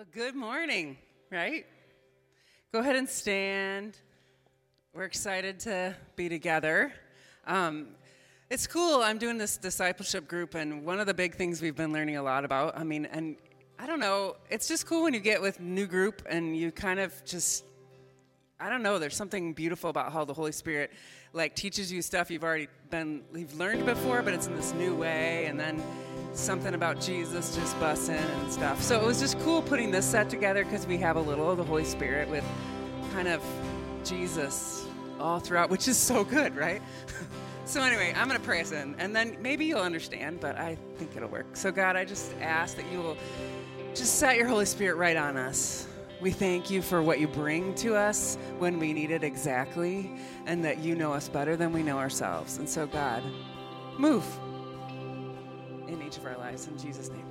Well, good morning, right? Go ahead and stand. We're excited to be together. Um, it's cool. I'm doing this discipleship group, and one of the big things we've been learning a lot about, I mean, and I don't know, it's just cool when you get with new group and you kind of just I don't know, there's something beautiful about how the Holy Spirit like teaches you stuff you've already been you've learned before, but it's in this new way and then something about Jesus just bussing and stuff. So it was just cool putting this set together because we have a little of the Holy Spirit with kind of Jesus all throughout, which is so good, right? so anyway, I'm going to pray us in, and then maybe you'll understand, but I think it'll work. So God, I just ask that you will just set your Holy Spirit right on us. We thank you for what you bring to us when we need it exactly, and that you know us better than we know ourselves. And so, God, move each of our lives. In Jesus' name.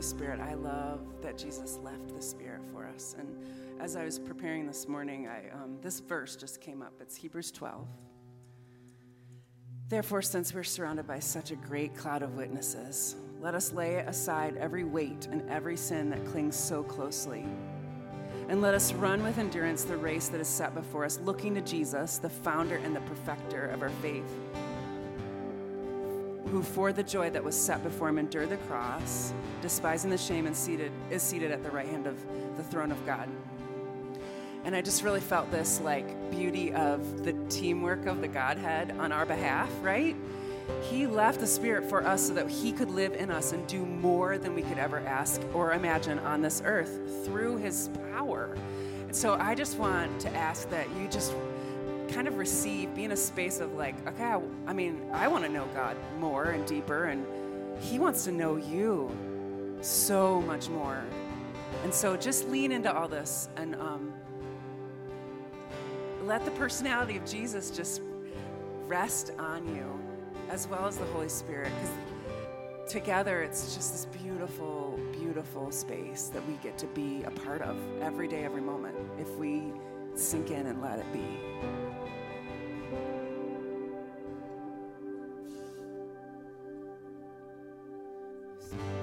Holy Spirit. I love that Jesus left the Spirit for us. And as I was preparing this morning, I, um, this verse just came up. It's Hebrews 12. Therefore, since we're surrounded by such a great cloud of witnesses, let us lay aside every weight and every sin that clings so closely. And let us run with endurance the race that is set before us, looking to Jesus, the founder and the perfecter of our faith who for the joy that was set before him endured the cross, despising the shame and seated is seated at the right hand of the throne of God. And I just really felt this like beauty of the teamwork of the Godhead on our behalf, right? He left the Spirit for us so that He could live in us and do more than we could ever ask or imagine on this earth through His power. And so I just want to ask that you just kind of receive, be in a space of like, okay, I, I mean, I want to know God more and deeper, and He wants to know you so much more. And so just lean into all this and um, let the personality of Jesus just rest on you, as well as the Holy Spirit, because together it's just this beautiful, beautiful space that we get to be a part of every day, every moment, if we sink in and let it be. Christ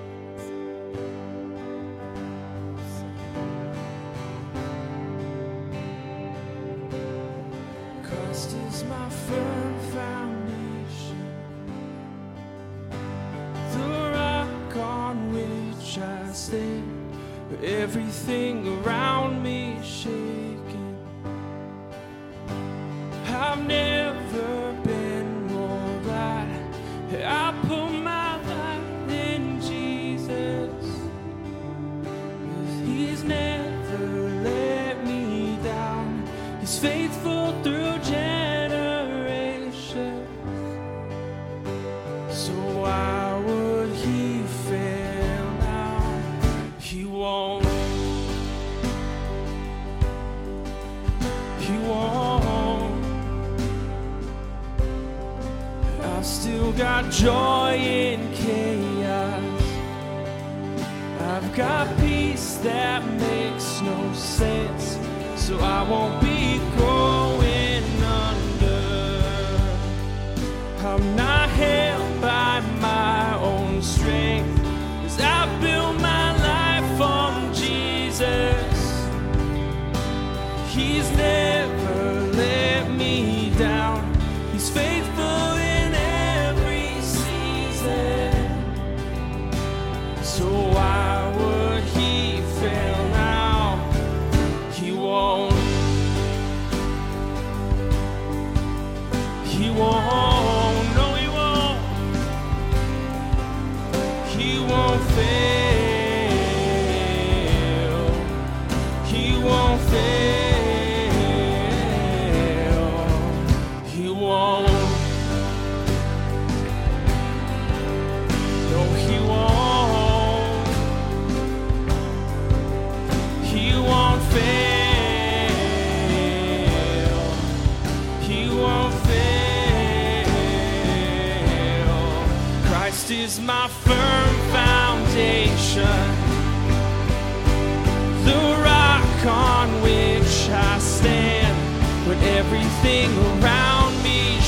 is my firm foundation, the rock on which I stand when everything around me is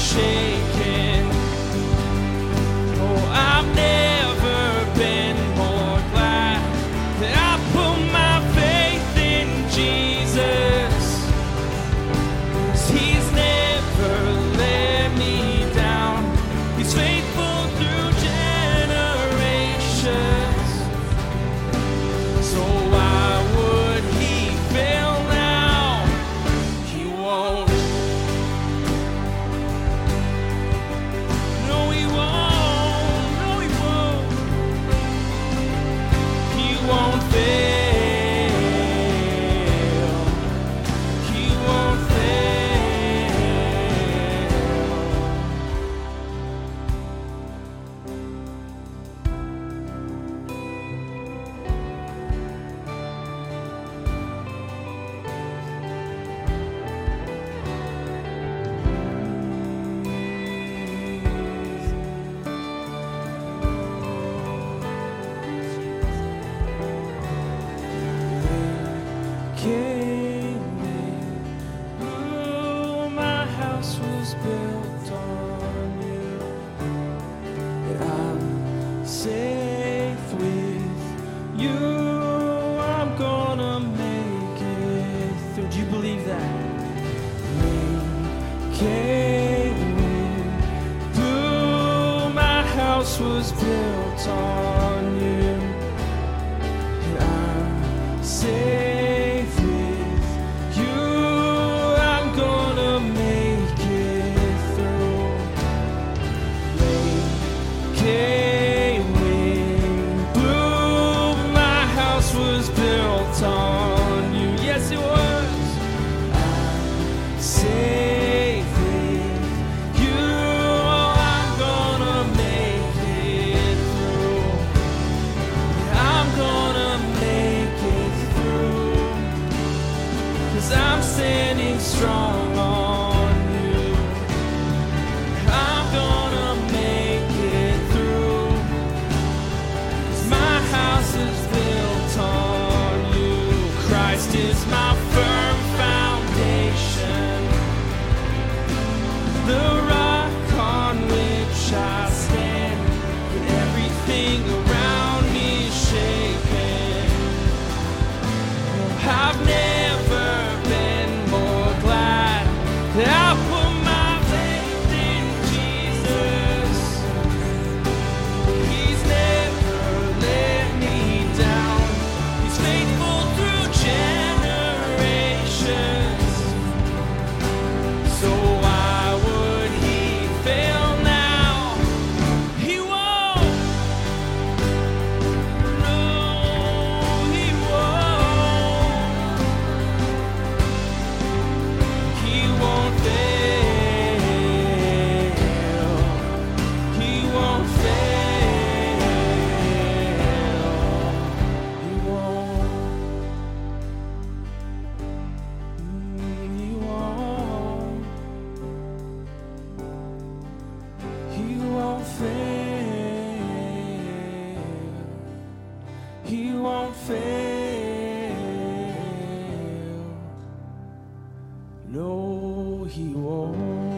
No, he won't.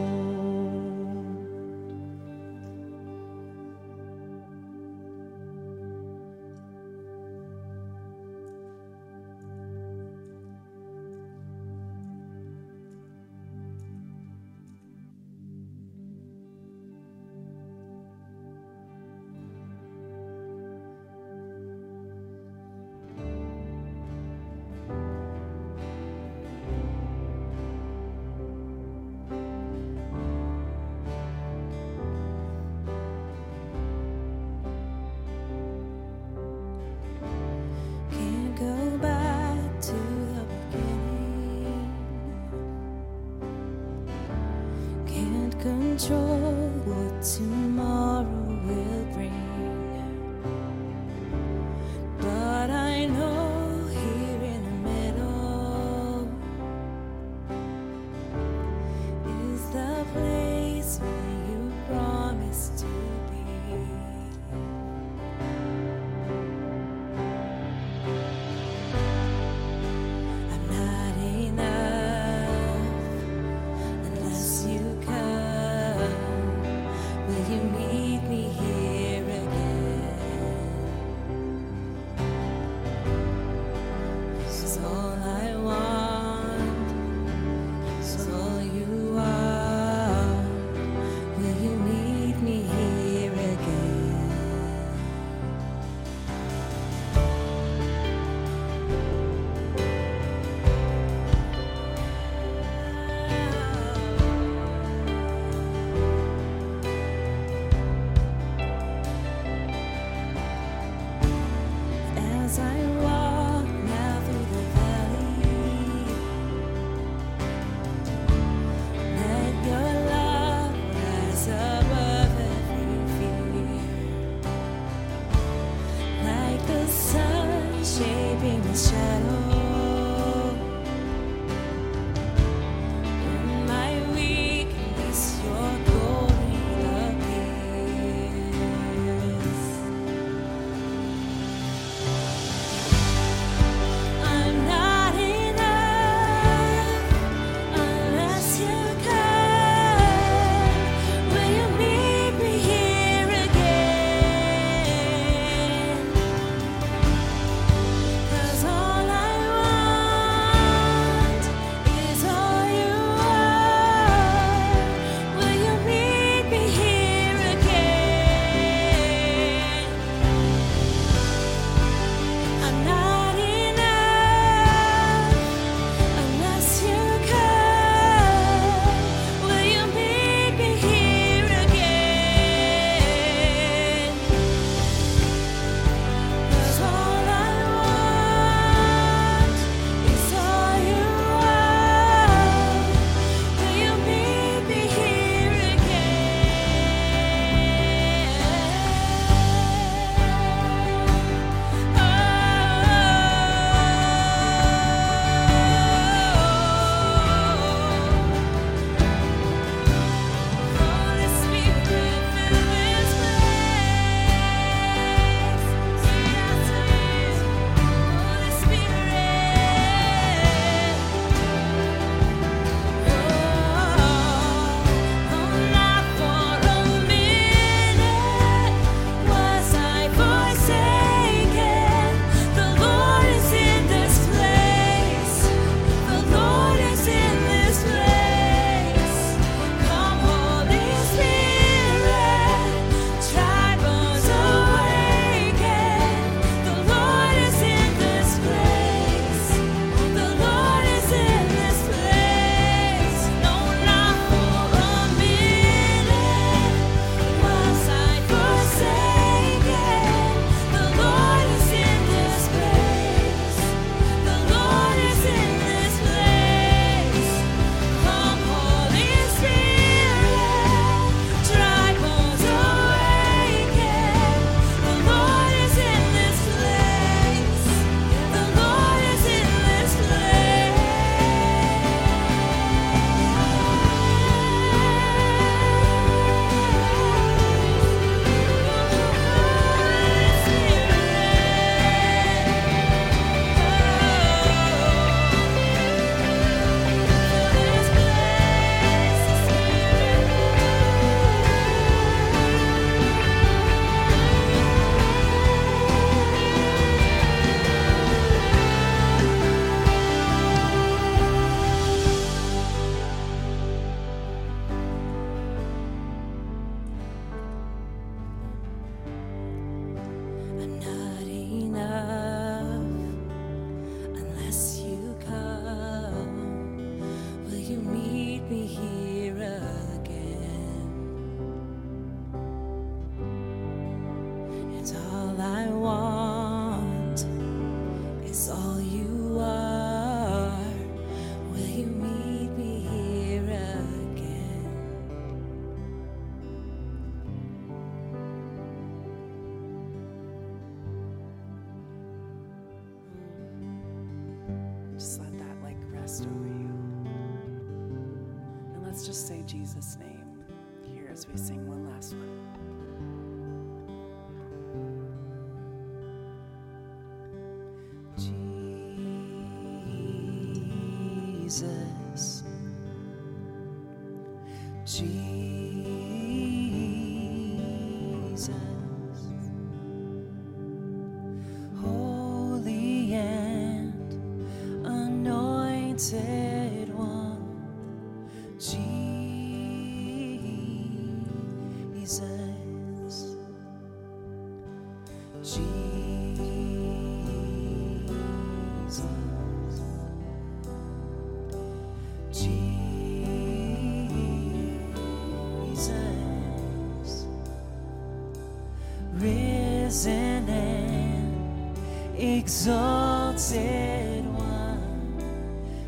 Exalted one,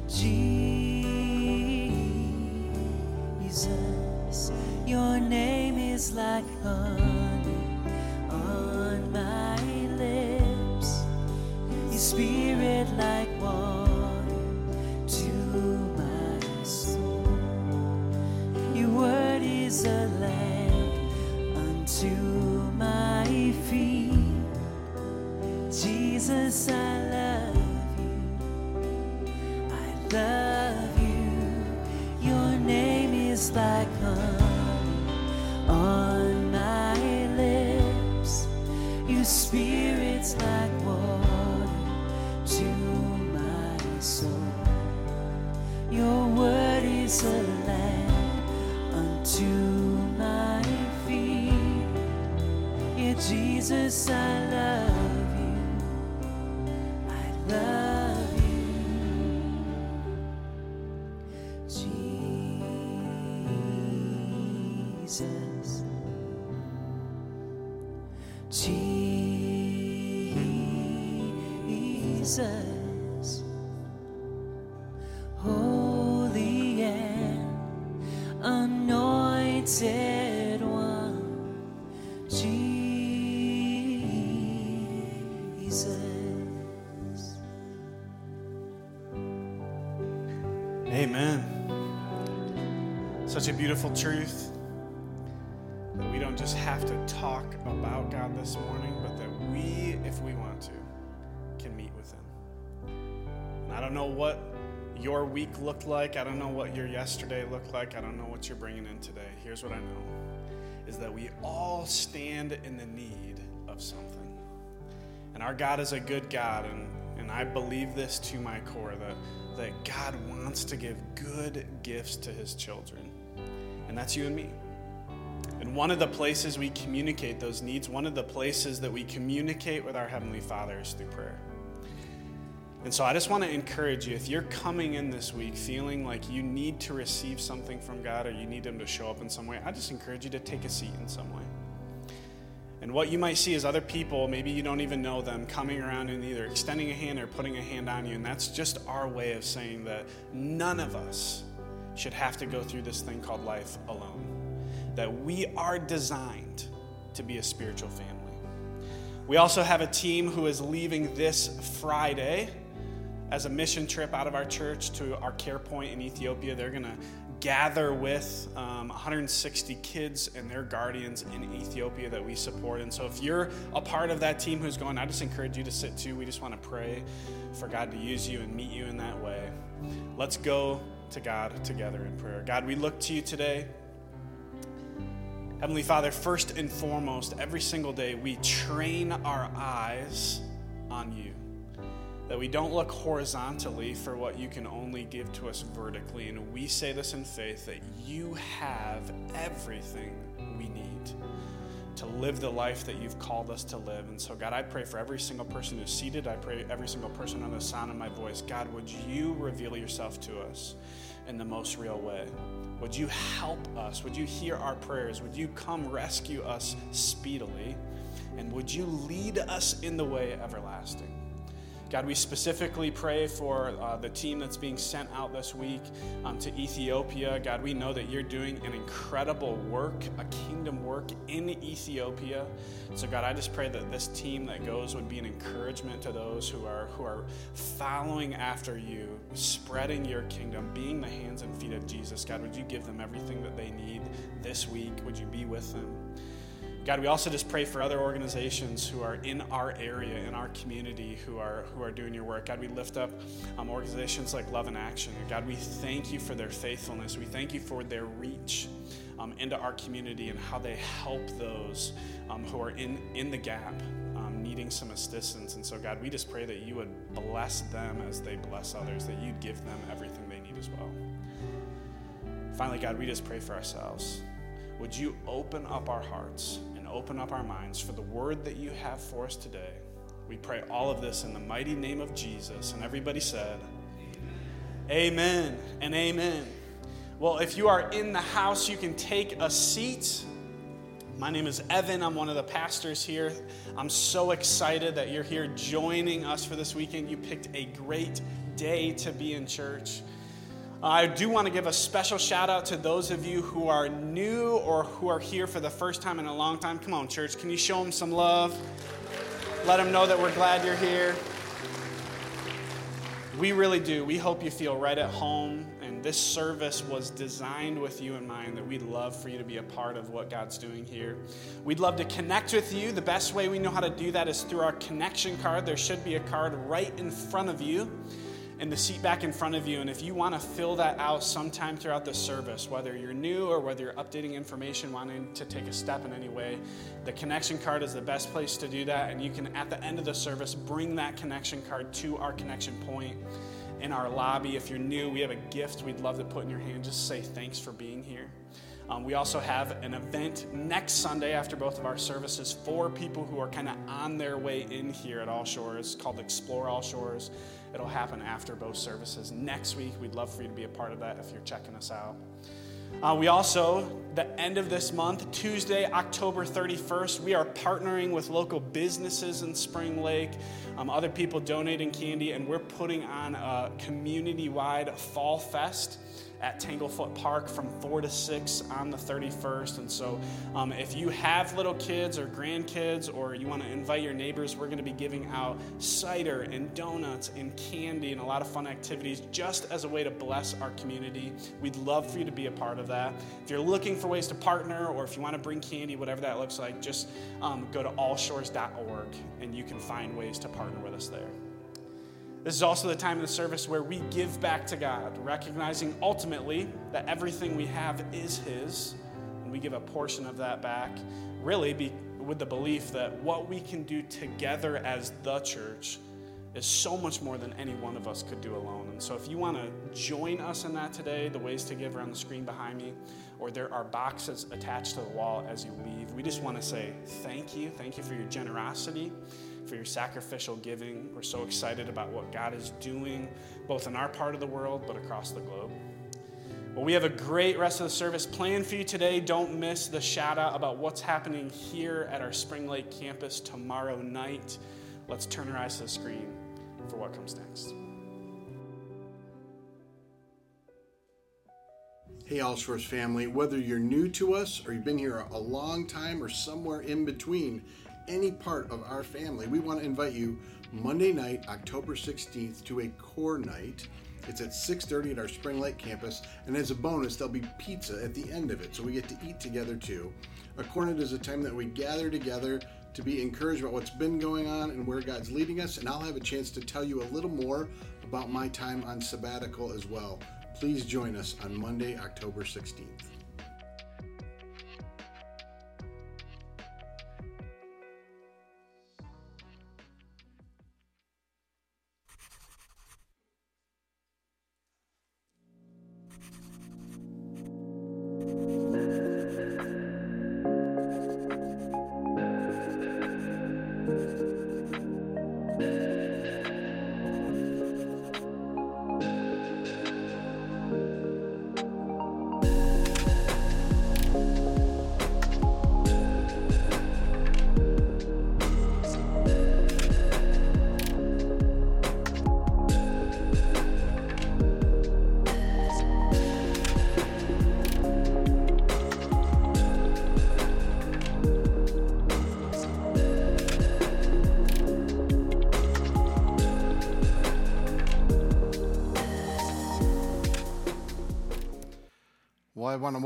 Jesus, your name is like honey on my lips, your spirit like Such a beautiful truth that we don't just have to talk about God this morning, but that we, if we want to, can meet with Him. And I don't know what your week looked like. I don't know what your yesterday looked like. I don't know what you're bringing in today. Here's what I know is that we all stand in the need of something. And our God is a good God, and, and I believe this to my core that, that God wants to give good gifts to his children. And that's you and me. And one of the places we communicate those needs, one of the places that we communicate with our Heavenly Father is through prayer. And so I just want to encourage you if you're coming in this week feeling like you need to receive something from God or you need Him to show up in some way, I just encourage you to take a seat in some way. And what you might see is other people, maybe you don't even know them, coming around and either extending a hand or putting a hand on you. And that's just our way of saying that none of us should have to go through this thing called life alone. That we are designed to be a spiritual family. We also have a team who is leaving this Friday as a mission trip out of our church to our care point in Ethiopia. They're going to gather with um, 160 kids and their guardians in Ethiopia that we support. And so, if you're a part of that team who's going, I just encourage you to sit too. We just want to pray for God to use you and meet you in that way. Let's go to God together in prayer. God, we look to you today. Heavenly Father, first and foremost, every single day we train our eyes on you. That we don't look horizontally for what you can only give to us vertically. And we say this in faith that you have everything we need to live the life that you've called us to live. And so, God, I pray for every single person who's seated. I pray every single person on the sound of my voice. God, would you reveal yourself to us in the most real way? Would you help us? Would you hear our prayers? Would you come rescue us speedily? And would you lead us in the way everlasting? God, we specifically pray for uh, the team that's being sent out this week um, to Ethiopia. God, we know that you're doing an incredible work, a kingdom work in Ethiopia. So, God, I just pray that this team that goes would be an encouragement to those who are who are following after you, spreading your kingdom, being the hands and feet of Jesus. God, would you give them everything that they need this week? Would you be with them? God, we also just pray for other organizations who are in our area, in our community, who are who are doing your work. God, we lift up um, organizations like Love In Action. God, we thank you for their faithfulness. We thank you for their reach um, into our community and how they help those um, who are in in the gap, um, needing some assistance. And so, God, we just pray that you would bless them as they bless others. That you'd give them everything they need as well. Finally, God, we just pray for ourselves. Would you open up our hearts? Open up our minds for the word that you have for us today. We pray all of this in the mighty name of Jesus. And everybody said, Amen, amen and amen. Well, if you are in the house, you can take a seat. My name is Evan. I'm one of the pastors here. I'm so excited that you're here joining us for this weekend. You picked a great day to be in church. I do want to give a special shout out to those of you who are new or who are here for the first time in a long time. Come on, church, can you show them some love? Let them know that we're glad you're here. We really do. We hope you feel right at home. And this service was designed with you in mind that we'd love for you to be a part of what God's doing here. We'd love to connect with you. The best way we know how to do that is through our connection card. There should be a card right in front of you and the seat back in front of you. And if you want to fill that out sometime throughout the service, whether you're new or whether you're updating information, wanting to take a step in any way, the connection card is the best place to do that. And you can, at the end of the service, bring that connection card to our connection point in our lobby. If you're new, we have a gift we'd love to put in your hand. Just say thanks for being here. Um, we also have an event next Sunday after both of our services for people who are kind of on their way in here at All Shores called Explore All Shores. It'll happen after both services next week. We'd love for you to be a part of that if you're checking us out. Uh, we also, the end of this month, Tuesday, October 31st, we are partnering with local businesses in Spring Lake, um, other people donating candy, and we're putting on a community wide fall fest at Tanglefoot Park from 4 to 6 on the 31st. And so, um, if you have little kids or grandkids, or you want to invite your neighbors, we're going to be giving out cider and donuts and candy and a lot of fun activities just as a way to bless our community. We'd love for you to be a part of that. If you're looking for ways to partner, or if you want to bring candy, whatever that looks like, just um, go to allshores.org and you can find ways to partner with us there. This is also the time of the service where we give back to God, recognizing ultimately that everything we have is His, and we give a portion of that back, really be, with the belief that what we can do together as the church is so much more than any one of us could do alone. And so, if you want to join us in that today, the ways to give are on the screen behind me, or there are boxes attached to the wall as you leave. We just want to say thank you. Thank you for your generosity for your sacrificial giving. We're so excited about what God is doing, both in our part of the world, but across the globe. Well, we have a great rest of the service planned for you today. Don't miss the shout out about what's happening here at our Spring Lake campus tomorrow night. Let's turn our eyes to the screen for what comes next. Hey, All Shores family, whether you're new to us or you've been here a long time or somewhere in between, any part of our family, we want to invite you Monday night, October 16th, to a core night. It's at 6:30 at our Spring Lake campus, and as a bonus, there'll be pizza at the end of it, so we get to eat together too. A core night is a time that we gather together to be encouraged about what's been going on and where God's leading us, and I'll have a chance to tell you a little more about my time on sabbatical as well. Please join us on Monday, October 16th.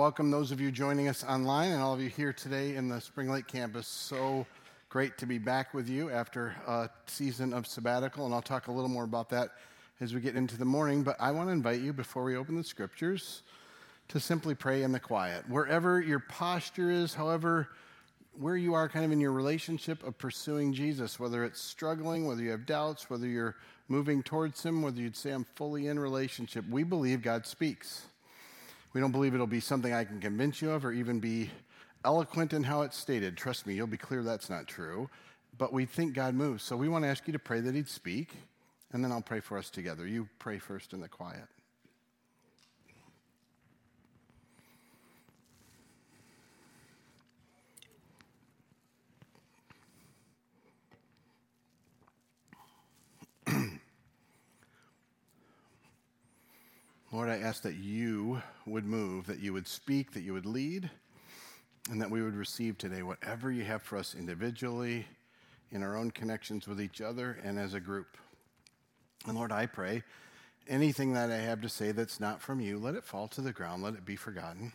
Welcome those of you joining us online and all of you here today in the Spring Lake campus. So great to be back with you after a season of sabbatical, and I'll talk a little more about that as we get into the morning. But I want to invite you, before we open the scriptures, to simply pray in the quiet. Wherever your posture is, however, where you are kind of in your relationship of pursuing Jesus, whether it's struggling, whether you have doubts, whether you're moving towards Him, whether you'd say, I'm fully in relationship, we believe God speaks. We don't believe it'll be something I can convince you of or even be eloquent in how it's stated. Trust me, you'll be clear that's not true. But we think God moves. So we want to ask you to pray that He'd speak, and then I'll pray for us together. You pray first in the quiet. Lord, I ask that you would move, that you would speak, that you would lead, and that we would receive today whatever you have for us individually, in our own connections with each other, and as a group. And Lord, I pray anything that I have to say that's not from you, let it fall to the ground, let it be forgotten.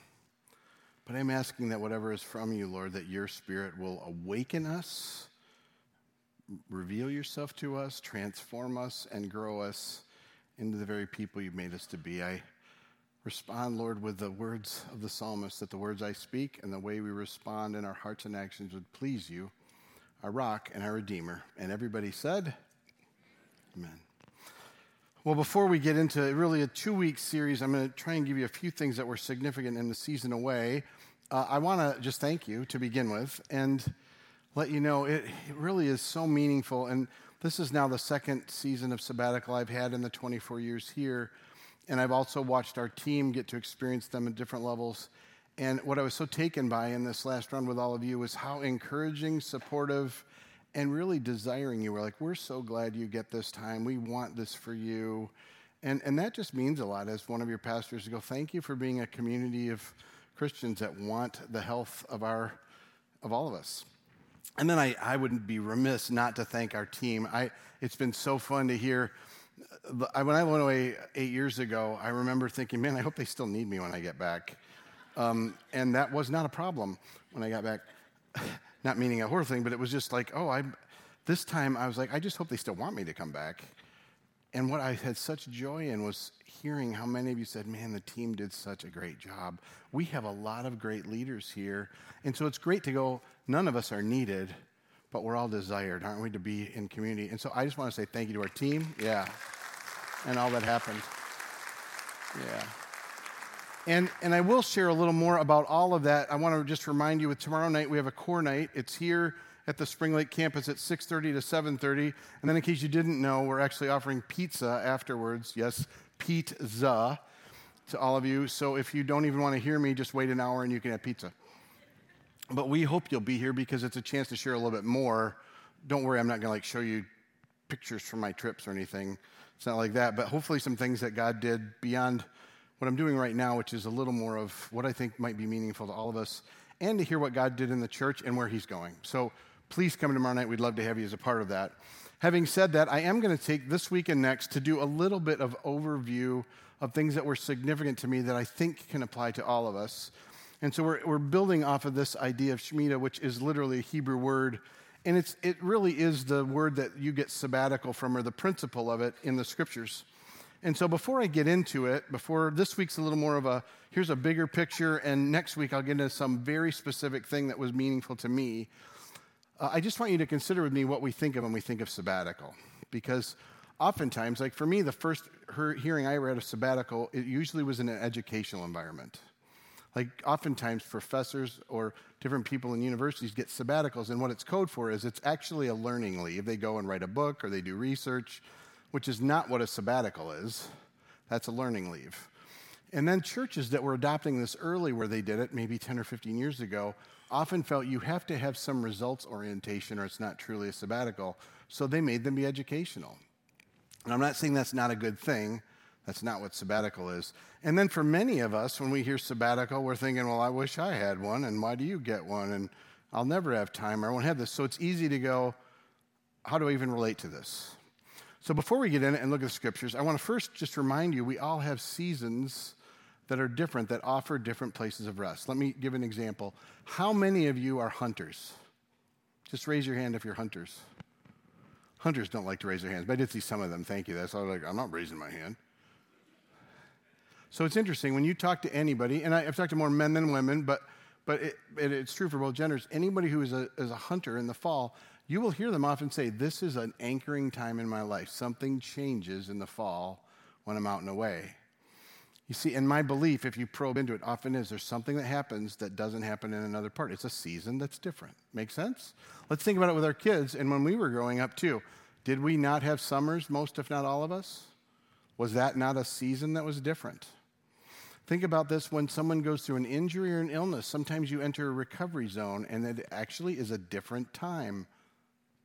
But I'm asking that whatever is from you, Lord, that your spirit will awaken us, reveal yourself to us, transform us, and grow us into the very people you've made us to be. I respond, Lord, with the words of the psalmist that the words I speak and the way we respond in our hearts and actions would please you, our rock and our redeemer. And everybody said, Amen. Well, before we get into really a two week series, I'm going to try and give you a few things that were significant in the season away. Uh, I want to just thank you to begin with and let you know it, it really is so meaningful. And this is now the second season of sabbatical I've had in the 24 years here. And I've also watched our team get to experience them at different levels. And what I was so taken by in this last run with all of you was how encouraging, supportive, and really desiring you were. Like, we're so glad you get this time. We want this for you. And, and that just means a lot as one of your pastors to go, thank you for being a community of Christians that want the health of, our, of all of us. And then I, I wouldn't be remiss not to thank our team. I, it's been so fun to hear. I, when I went away eight years ago, I remember thinking, man, I hope they still need me when I get back. Um, and that was not a problem when I got back. not meaning a horror thing, but it was just like, oh, I. This time I was like, I just hope they still want me to come back. And what I had such joy in was hearing how many of you said, Man, the team did such a great job. We have a lot of great leaders here. And so it's great to go, none of us are needed, but we're all desired, aren't we, to be in community? And so I just want to say thank you to our team. Yeah. And all that happened. Yeah. And, and I will share a little more about all of that. I want to just remind you with tomorrow night, we have a core night. It's here at the Spring Lake campus at 6:30 to 7:30. And then in case you didn't know, we're actually offering pizza afterwards. Yes, pizza to all of you. So if you don't even want to hear me, just wait an hour and you can have pizza. But we hope you'll be here because it's a chance to share a little bit more. Don't worry, I'm not going to like show you pictures from my trips or anything. It's not like that, but hopefully some things that God did beyond what I'm doing right now, which is a little more of what I think might be meaningful to all of us, and to hear what God did in the church and where He's going. So please come tomorrow night. We'd love to have you as a part of that. Having said that, I am going to take this week and next to do a little bit of overview of things that were significant to me that I think can apply to all of us. And so we're, we're building off of this idea of Shmita, which is literally a Hebrew word. And it's, it really is the word that you get sabbatical from, or the principle of it in the scriptures. And so before I get into it, before this week's a little more of a here's a bigger picture, and next week I'll get into some very specific thing that was meaningful to me. Uh, I just want you to consider with me what we think of when we think of sabbatical. Because oftentimes, like for me, the first hearing I read of sabbatical, it usually was in an educational environment. Like oftentimes, professors or different people in universities get sabbaticals, and what it's code for is it's actually a learning leave. They go and write a book or they do research, which is not what a sabbatical is. That's a learning leave. And then churches that were adopting this early, where they did it maybe 10 or 15 years ago, often felt you have to have some results orientation or it's not truly a sabbatical. So they made them be educational. And I'm not saying that's not a good thing. That's not what sabbatical is. And then for many of us, when we hear sabbatical, we're thinking, well, I wish I had one, and why do you get one? And I'll never have time, or I won't have this. So it's easy to go, how do I even relate to this? So before we get in and look at the scriptures, I want to first just remind you we all have seasons that are different that offer different places of rest. Let me give an example. How many of you are hunters? Just raise your hand if you're hunters. Hunters don't like to raise their hands, but I did see some of them. Thank you. That's all like, I'm not raising my hand. So it's interesting when you talk to anybody, and I, have talked to more men than women, but, but it, it, it's true for both genders. Anybody who is a, is a hunter in the fall, you will hear them often say, This is an anchoring time in my life. Something changes in the fall when I'm out and away. You see, in my belief, if you probe into it, often is there's something that happens that doesn't happen in another part. It's a season that's different. Make sense? Let's think about it with our kids. And when we were growing up, too, did we not have summers, most, if not all of us? Was that not a season that was different? Think about this when someone goes through an injury or an illness. Sometimes you enter a recovery zone, and it actually is a different time.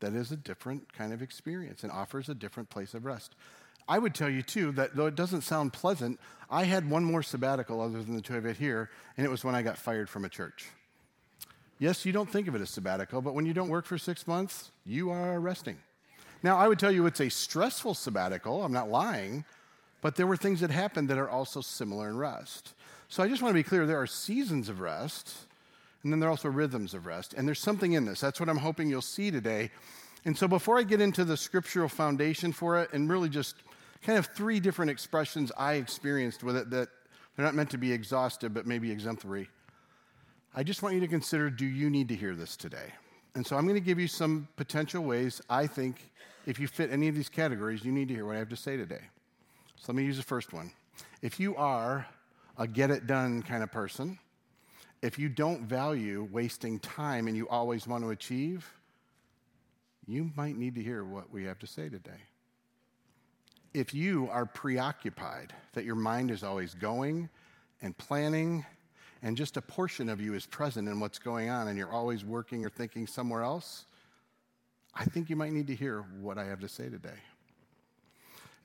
That is a different kind of experience and offers a different place of rest. I would tell you, too, that though it doesn't sound pleasant, I had one more sabbatical other than the two of it here, and it was when I got fired from a church. Yes, you don't think of it as sabbatical, but when you don't work for six months, you are resting. Now, I would tell you it's a stressful sabbatical, I'm not lying, but there were things that happened that are also similar in rest. So I just want to be clear there are seasons of rest, and then there are also rhythms of rest. And there's something in this. That's what I'm hoping you'll see today. And so before I get into the scriptural foundation for it and really just kind of three different expressions I experienced with it that they're not meant to be exhaustive, but maybe exemplary. I just want you to consider do you need to hear this today? And so I'm going to give you some potential ways I think if you fit any of these categories, you need to hear what I have to say today. So let me use the first one. If you are a get it done kind of person, if you don't value wasting time and you always want to achieve, you might need to hear what we have to say today if you are preoccupied, that your mind is always going and planning, and just a portion of you is present in what's going on, and you're always working or thinking somewhere else, I think you might need to hear what I have to say today.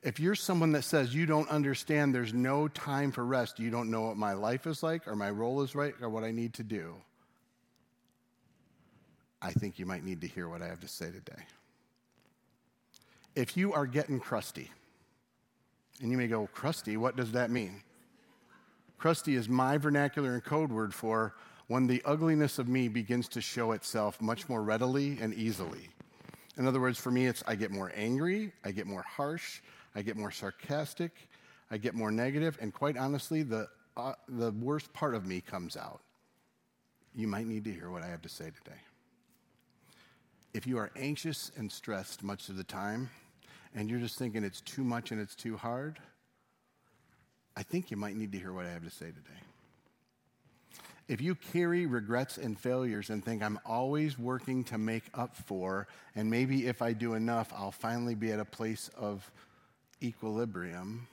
If you're someone that says you don't understand there's no time for rest, you don't know what my life is like, or my role is right, or what I need to do, I think you might need to hear what I have to say today. If you are getting crusty, and you may go, crusty, what does that mean? Crusty is my vernacular and code word for when the ugliness of me begins to show itself much more readily and easily. In other words, for me, it's I get more angry, I get more harsh, I get more sarcastic, I get more negative, and quite honestly, the, uh, the worst part of me comes out. You might need to hear what I have to say today. If you are anxious and stressed much of the time, and you're just thinking it's too much and it's too hard, I think you might need to hear what I have to say today. If you carry regrets and failures and think I'm always working to make up for, and maybe if I do enough, I'll finally be at a place of equilibrium,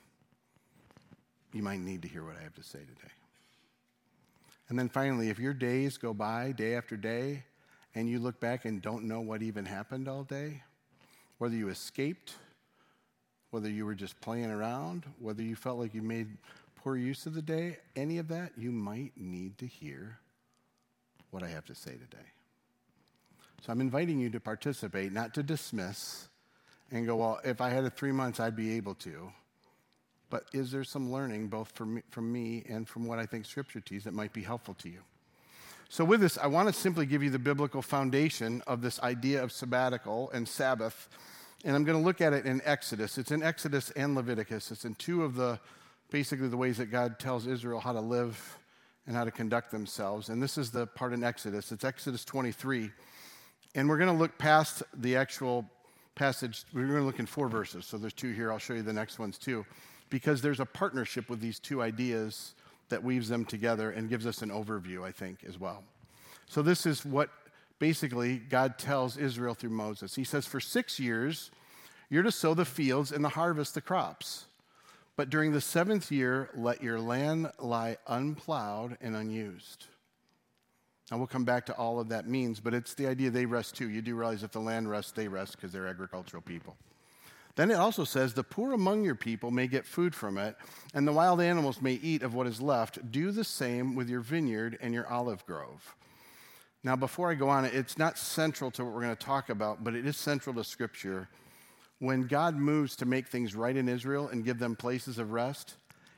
you might need to hear what I have to say today. And then finally, if your days go by day after day and you look back and don't know what even happened all day, whether you escaped whether you were just playing around, whether you felt like you made poor use of the day, any of that, you might need to hear what I have to say today. So I'm inviting you to participate, not to dismiss and go, well, if I had a three months, I'd be able to. But is there some learning, both from me, from me and from what I think Scripture teaches, that might be helpful to you? So, with this, I want to simply give you the biblical foundation of this idea of sabbatical and Sabbath and I'm going to look at it in Exodus. It's in Exodus and Leviticus. It's in two of the basically the ways that God tells Israel how to live and how to conduct themselves. And this is the part in Exodus. It's Exodus 23. And we're going to look past the actual passage. We're going to look in four verses. So there's two here. I'll show you the next ones too. Because there's a partnership with these two ideas that weaves them together and gives us an overview, I think, as well. So this is what basically, God tells Israel through Moses. He says, For six years, you're to sow the fields and to harvest the crops. But during the seventh year, let your land lie unplowed and unused. Now, we'll come back to all of that means, but it's the idea they rest too. You do realize if the land rests, they rest because they're agricultural people. Then it also says, The poor among your people may get food from it, and the wild animals may eat of what is left. Do the same with your vineyard and your olive grove. Now, before I go on, it's not central to what we're going to talk about, but it is central to Scripture. When God moves to make things right in Israel and give them places of rest,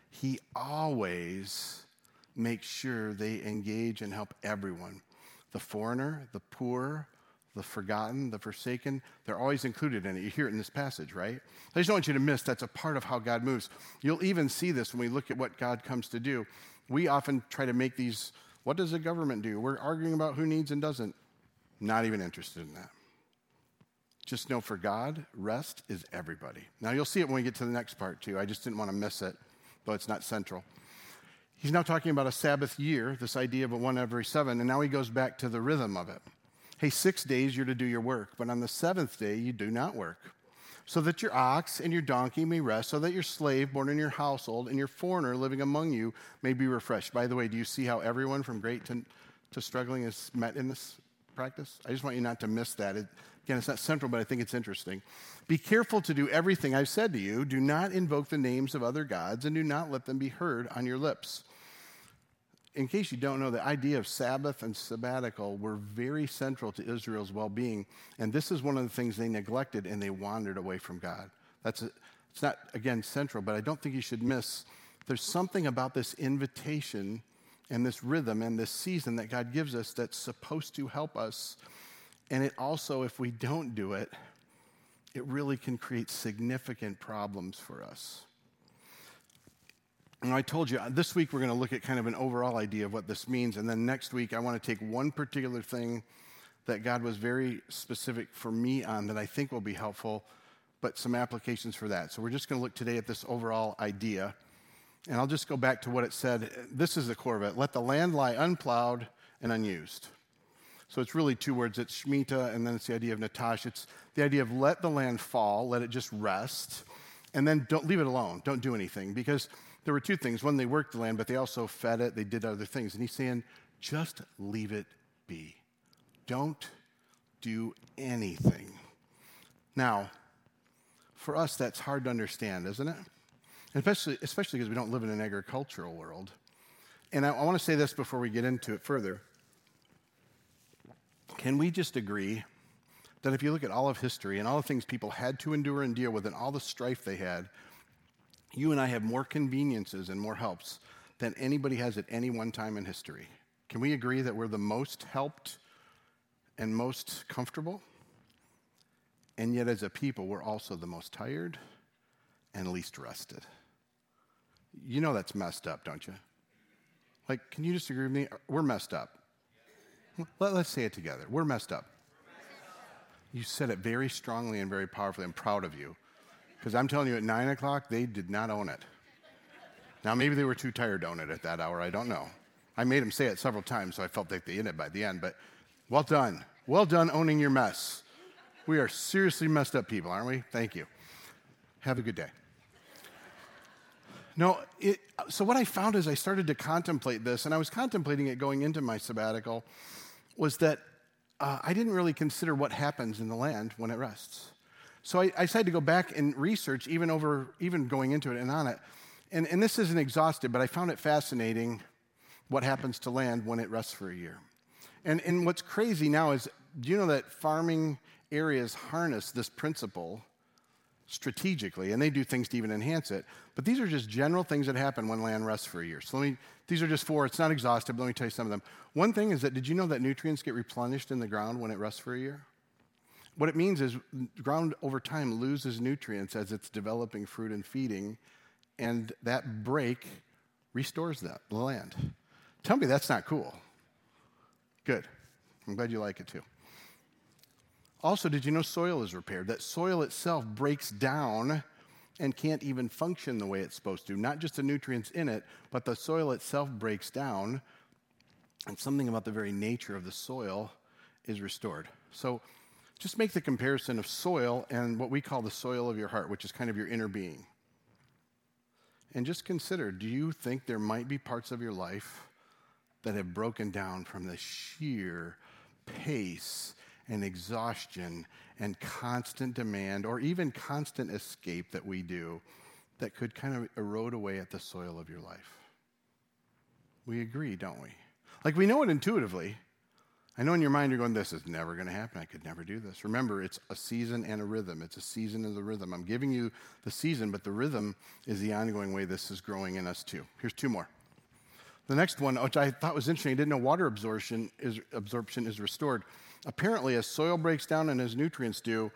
He always makes sure they engage and help everyone the foreigner, the poor, the forgotten, the forsaken, they're always included in it. You hear it in this passage, right? I just don't want you to miss that's a part of how God moves. You'll even see this when we look at what God comes to do. We often try to make these what does the government do? We're arguing about who needs and doesn't. Not even interested in that. Just know for God, rest is everybody. Now you'll see it when we get to the next part too. I just didn't want to miss it, though it's not central. He's now talking about a Sabbath year, this idea of a one every seven, and now he goes back to the rhythm of it. Hey, six days you're to do your work, but on the seventh day you do not work so that your ox and your donkey may rest, so that your slave born in your household and your foreigner living among you may be refreshed. By the way, do you see how everyone from great to, to struggling is met in this practice? I just want you not to miss that. It, again, it's not central, but I think it's interesting. Be careful to do everything I've said to you. Do not invoke the names of other gods, and do not let them be heard on your lips in case you don't know, the idea of Sabbath and sabbatical were very central to Israel's well being. And this is one of the things they neglected and they wandered away from God. That's a, it's not, again, central, but I don't think you should miss. There's something about this invitation and this rhythm and this season that God gives us that's supposed to help us. And it also, if we don't do it, it really can create significant problems for us. And I told you, uh, this week we're going to look at kind of an overall idea of what this means. And then next week, I want to take one particular thing that God was very specific for me on that I think will be helpful, but some applications for that. So we're just going to look today at this overall idea. And I'll just go back to what it said. This is the core of it let the land lie unplowed and unused. So it's really two words it's Shmita, and then it's the idea of Natash. It's the idea of let the land fall, let it just rest, and then don't leave it alone. Don't do anything. Because there were two things. One, they worked the land, but they also fed it, they did other things. And he's saying, just leave it be. Don't do anything. Now, for us, that's hard to understand, isn't it? Especially, especially because we don't live in an agricultural world. And I, I want to say this before we get into it further. Can we just agree that if you look at all of history and all the things people had to endure and deal with and all the strife they had, you and I have more conveniences and more helps than anybody has at any one time in history. Can we agree that we're the most helped and most comfortable? And yet, as a people, we're also the most tired and least rested. You know that's messed up, don't you? Like, can you disagree with me? We're messed up. Let, us say it together. We're messed up. You said it very strongly and very powerfully. I'm proud of you. Because I'm telling you, at 9 o'clock, they did not own it. Now, maybe they were too tired to own it at that hour. I don't know. I made them say it several times, so I felt like they it by the end. But well done. Well done owning your mess. We are seriously messed up people, aren't we? Thank you. Have a good day. No, it, so what I found as I started to contemplate this, and I was contemplating it going into my sabbatical, was that uh, I didn't really consider what happens in the land when it rests. So I, I, decided to go back and research, even over, even going into it and on it. And, and this isn't exhaustive, but I found it fascinating what happens to land when it rests for a year. And, and what's crazy now is, do you know that farming areas harness this principle strategically, and they do things to even enhance it. But these are just general things that happen when land rests for a year. So let me, these are just four. It's not exhaustive, but let me tell you some of them. One thing is that did you know that nutrients get replenished in the ground when it rests for a year? What it means is ground over time loses nutrients as it's developing fruit and feeding, and that break restores that land. Tell me that's not cool. Good. I'm glad you like it too. Also, did you know soil is repaired? That soil itself breaks down and can't even function the way it's supposed to. Not just the nutrients in it, but the soil itself breaks down, and something about the very nature of the soil is restored. So, just make the comparison of soil and what we call the soil of your heart, which is kind of your inner being. And just consider do you think there might be parts of your life that have broken down from the sheer pace and exhaustion and constant demand or even constant escape that we do that could kind of erode away at the soil of your life? We agree, don't we? Like we know it intuitively. I know in your mind you're going, this is never going to happen. I could never do this. Remember, it's a season and a rhythm. It's a season of the rhythm. I'm giving you the season, but the rhythm is the ongoing way this is growing in us too. Here's two more. The next one, which I thought was interesting, I didn't know water absorption is, absorption is restored. Apparently, as soil breaks down and as nutrients do,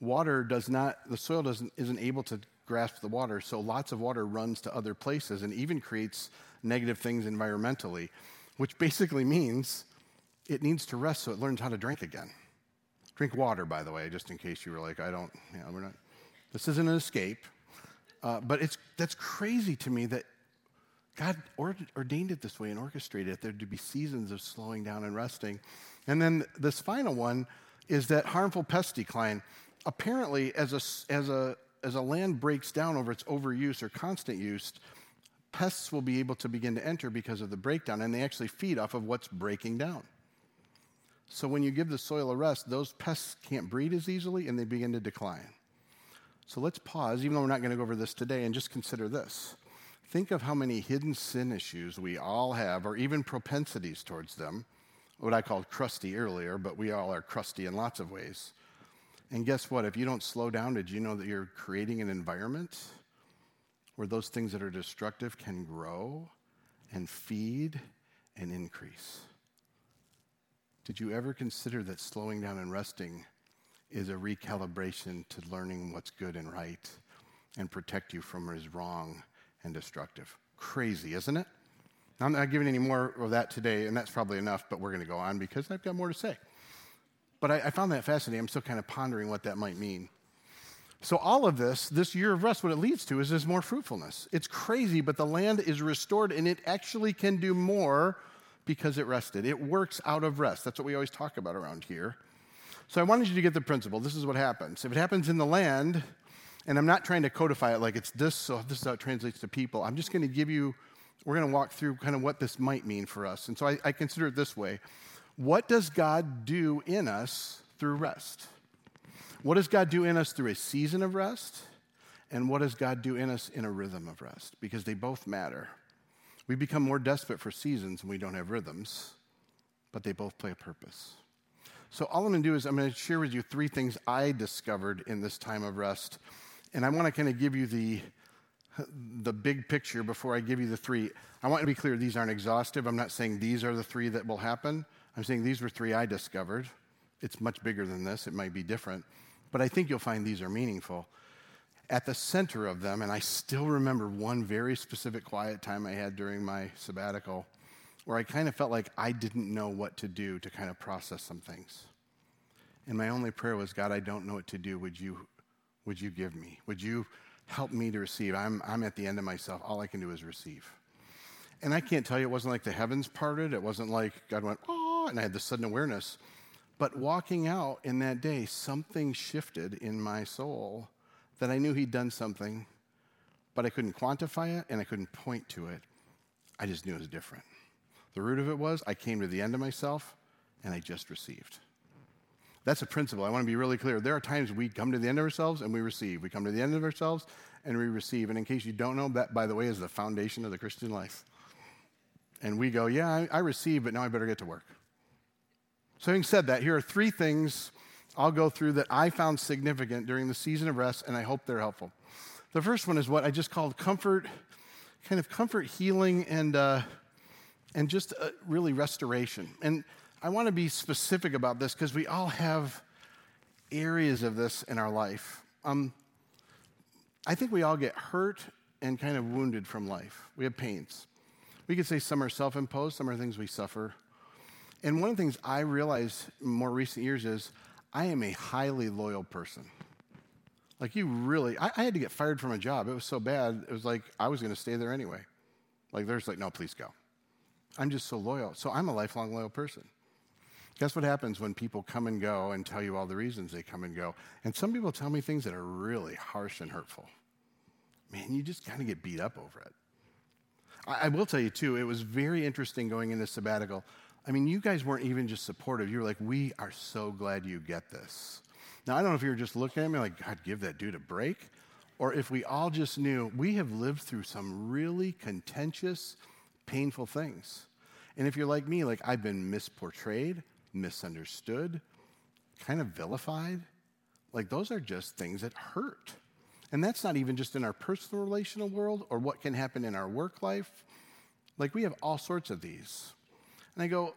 water does not, the soil doesn't, isn't able to grasp the water, so lots of water runs to other places and even creates negative things environmentally, which basically means it needs to rest so it learns how to drink again. Drink water, by the way, just in case you were like, I don't, you know, we're not, this isn't an escape. Uh, but it's, that's crazy to me that God ordained it this way and orchestrated it. There to be seasons of slowing down and resting. And then this final one is that harmful pest decline. Apparently, as a, as a, as a land breaks down over its overuse or constant use, pests will be able to begin to enter because of the breakdown, and they actually feed off of what's breaking down. So when you give the soil a rest, those pests can't breed as easily and they begin to decline. So let's pause, even though we're not going to go over this today, and just consider this. Think of how many hidden sin issues we all have, or even propensities towards them. What I called crusty earlier, but we all are crusty in lots of ways. And guess what? If you don't slow down, did you know that you're creating an environment where those things that are destructive can grow and feed and increase? Did you ever consider that slowing down and resting is a recalibration to learning what's good and right and protect you from what is wrong and destructive? Crazy, isn't it? I'm not giving any more of that today, and that's probably enough, but we're going to go on because I've got more to say. But I, I found that fascinating. I'm still kind of pondering what that might mean. So, all of this, this year of rest, what it leads to is there's more fruitfulness. It's crazy, but the land is restored and it actually can do more because it rested. It works out of rest. That's what we always talk about around here. So I wanted you to get the principle. This is what happens. If it happens in the land, and I'm not trying to codify it like it's this, so this is how it translates to people. I'm just going to give you, we're going to walk through kind of what this might mean for us. And so I, I consider it this way What does God do in us through rest? What does God do in us through a season of rest? And what does God do in us in a rhythm of rest? Because they both matter. We become more desperate for seasons when we don't have rhythms, but they both play a purpose. So, all I'm to do is I'm to share with you three things I discovered in this time of rest. And I want to kind of give you the, the big picture before I give you the three. I want to be clear these aren't exhaustive. I'm not saying these are the three that will happen. I'm saying these were three I discovered. It's much bigger than this, it might be different. But I think you'll find these are meaningful at the center of them, and I still remember one very specific quiet time I had during my sabbatical where I kind of felt like I didn't know what to do to kind of process some things. And my only prayer was, God, I don't know what to do. Would you, would you give me? Would you help me to receive? I'm, I'm at the end of myself. All I can do is receive. And I can't tell you, it wasn't like the heavens parted. It wasn't like God went, oh, and I had this sudden awareness. But walking out in that day, something shifted in my soul that I knew he'd done something, but I couldn't quantify it and I couldn't point to it. I just knew it was different. The root of it was I came to the end of myself and I just received. That's a principle. I want to be really clear. There are times we come to the end of ourselves and we receive. We come to the end of ourselves and we receive. And in case you don't know, that, by the way, is the foundation of the Christian life. And we go, yeah, I, I receive, but now I better get to work. So, having said that, here are three things I'll go through that I found significant during the season of rest, and I hope they're helpful. The first one is what I just called comfort, kind of comfort, healing, and, uh, and just uh, really restoration. And I want to be specific about this because we all have areas of this in our life. Um, I think we all get hurt and kind of wounded from life. We have pains. We could say some are self imposed, some are things we suffer. And one of the things I realized in more recent years is I am a highly loyal person. Like, you really, I, I had to get fired from a job. It was so bad, it was like I was going to stay there anyway. Like, there's like, no, please go. I'm just so loyal. So I'm a lifelong loyal person. Guess what happens when people come and go and tell you all the reasons they come and go? And some people tell me things that are really harsh and hurtful. Man, you just kind of get beat up over it. I, I will tell you, too, it was very interesting going into sabbatical. I mean, you guys weren't even just supportive. You were like, we are so glad you get this. Now, I don't know if you were just looking at me like, God, give that dude a break, or if we all just knew we have lived through some really contentious, painful things. And if you're like me, like, I've been misportrayed, misunderstood, kind of vilified. Like, those are just things that hurt. And that's not even just in our personal relational world or what can happen in our work life. Like, we have all sorts of these. And I go,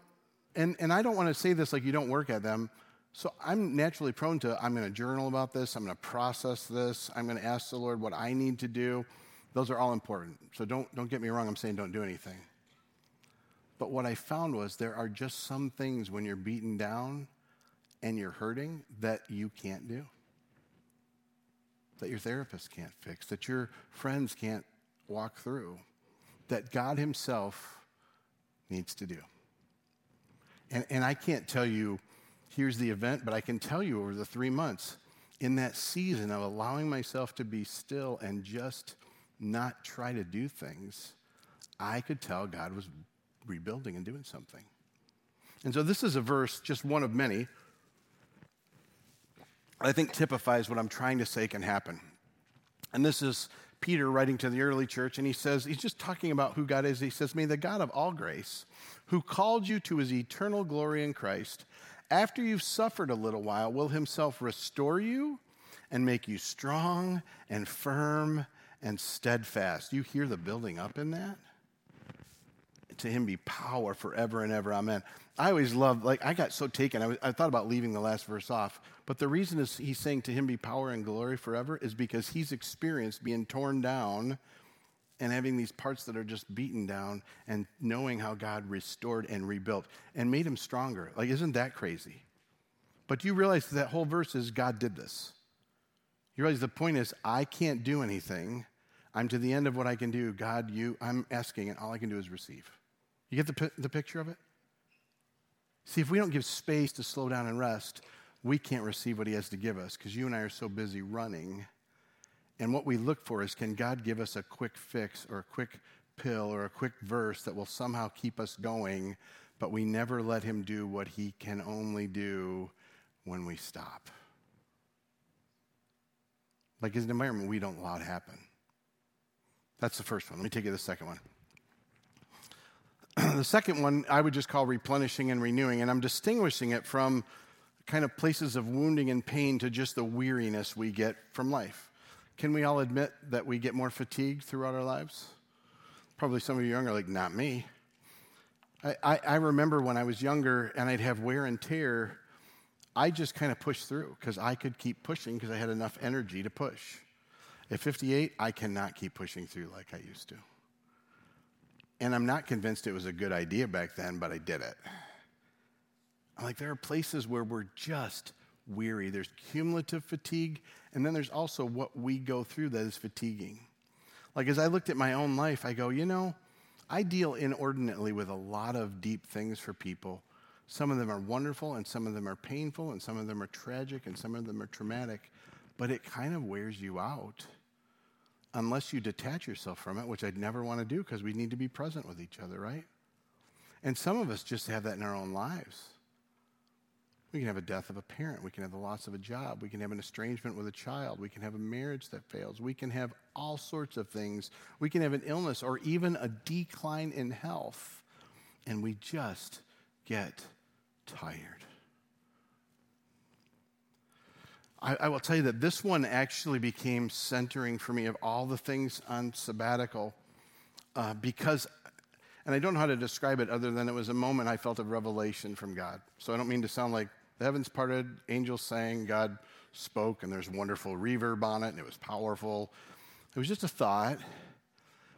and, and I don't want to say this like you don't work at them. So I'm naturally prone to, I'm going to journal about this, I'm going to process this, I'm going to ask the Lord what I need to do. Those are all important. So don't, don't get me wrong, I'm saying don't do anything. But what I found was there are just some things when you're beaten down and you're hurting that you can't do, that your therapist can't fix, that your friends can't walk through, that God Himself needs to do. And, and I can't tell you, here's the event, but I can tell you over the three months, in that season of allowing myself to be still and just not try to do things, I could tell God was rebuilding and doing something. And so this is a verse, just one of many, I think typifies what I'm trying to say can happen. And this is Peter writing to the early church, and he says, he's just talking about who God is. He says, May the God of all grace, who called you to his eternal glory in Christ, after you've suffered a little while, will himself restore you and make you strong and firm and steadfast. You hear the building up in that? To him be power forever and ever. Amen. I always love, like, I got so taken. I, was, I thought about leaving the last verse off. But the reason is he's saying to him be power and glory forever is because he's experienced being torn down and having these parts that are just beaten down and knowing how God restored and rebuilt and made him stronger. Like, isn't that crazy? But you realize that whole verse is God did this. You realize the point is, I can't do anything. I'm to the end of what I can do. God, you, I'm asking, and all I can do is receive. You get the, the picture of it? See, if we don't give space to slow down and rest, we can't receive what He has to give us because you and I are so busy running. And what we look for is can God give us a quick fix or a quick pill or a quick verse that will somehow keep us going, but we never let Him do what He can only do when we stop. Like, as an environment, we don't allow to happen. That's the first one. Let me take you to the second one. the second one I would just call replenishing and renewing, and I'm distinguishing it from kind of places of wounding and pain to just the weariness we get from life. Can we all admit that we get more fatigued throughout our lives? Probably some of you young are like, not me. I, I, I remember when I was younger and I'd have wear and tear, I just kind of pushed through because I could keep pushing because I had enough energy to push. At 58, I cannot keep pushing through like I used to. And I'm not convinced it was a good idea back then, but I did it. I'm Like, there are places where we're just weary. There's cumulative fatigue, and then there's also what we go through that is fatiguing. Like, as I looked at my own life, I go, you know, I deal inordinately with a lot of deep things for people. Some of them are wonderful, and some of them are painful, and some of them are tragic, and some of them are traumatic, but it kind of wears you out unless you detach yourself from it, which I'd never want to do because we need to be present with each other, right? And some of us just have that in our own lives. We can have a death of a parent. We can have the loss of a job. We can have an estrangement with a child. We can have a marriage that fails. We can have all sorts of things. We can have an illness or even a decline in health. And we just get tired. I, I, will tell you that this one actually became centering for me of all the things on sabbatical uh, because, and I don't know how to describe it other than it was a moment I felt of revelation from God. So I don't mean to sound like the heavens parted, angels sang, God spoke, and there's wonderful reverb on it, and it was powerful. It was just a thought.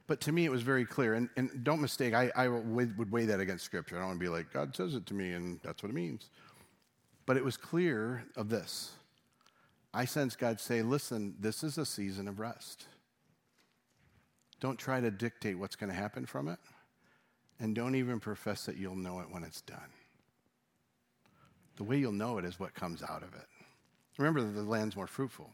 But to me, it was very clear. And, and don't mistake, I, I would weigh that against Scripture. I don't want to be like, God says it to me, and that's what it means. But it was clear of this I sense God say, listen, this is a season of rest. Don't try to dictate what's going to happen from it, and don't even profess that you'll know it when it's done. The way you'll know it is what comes out of it. Remember that the land's more fruitful.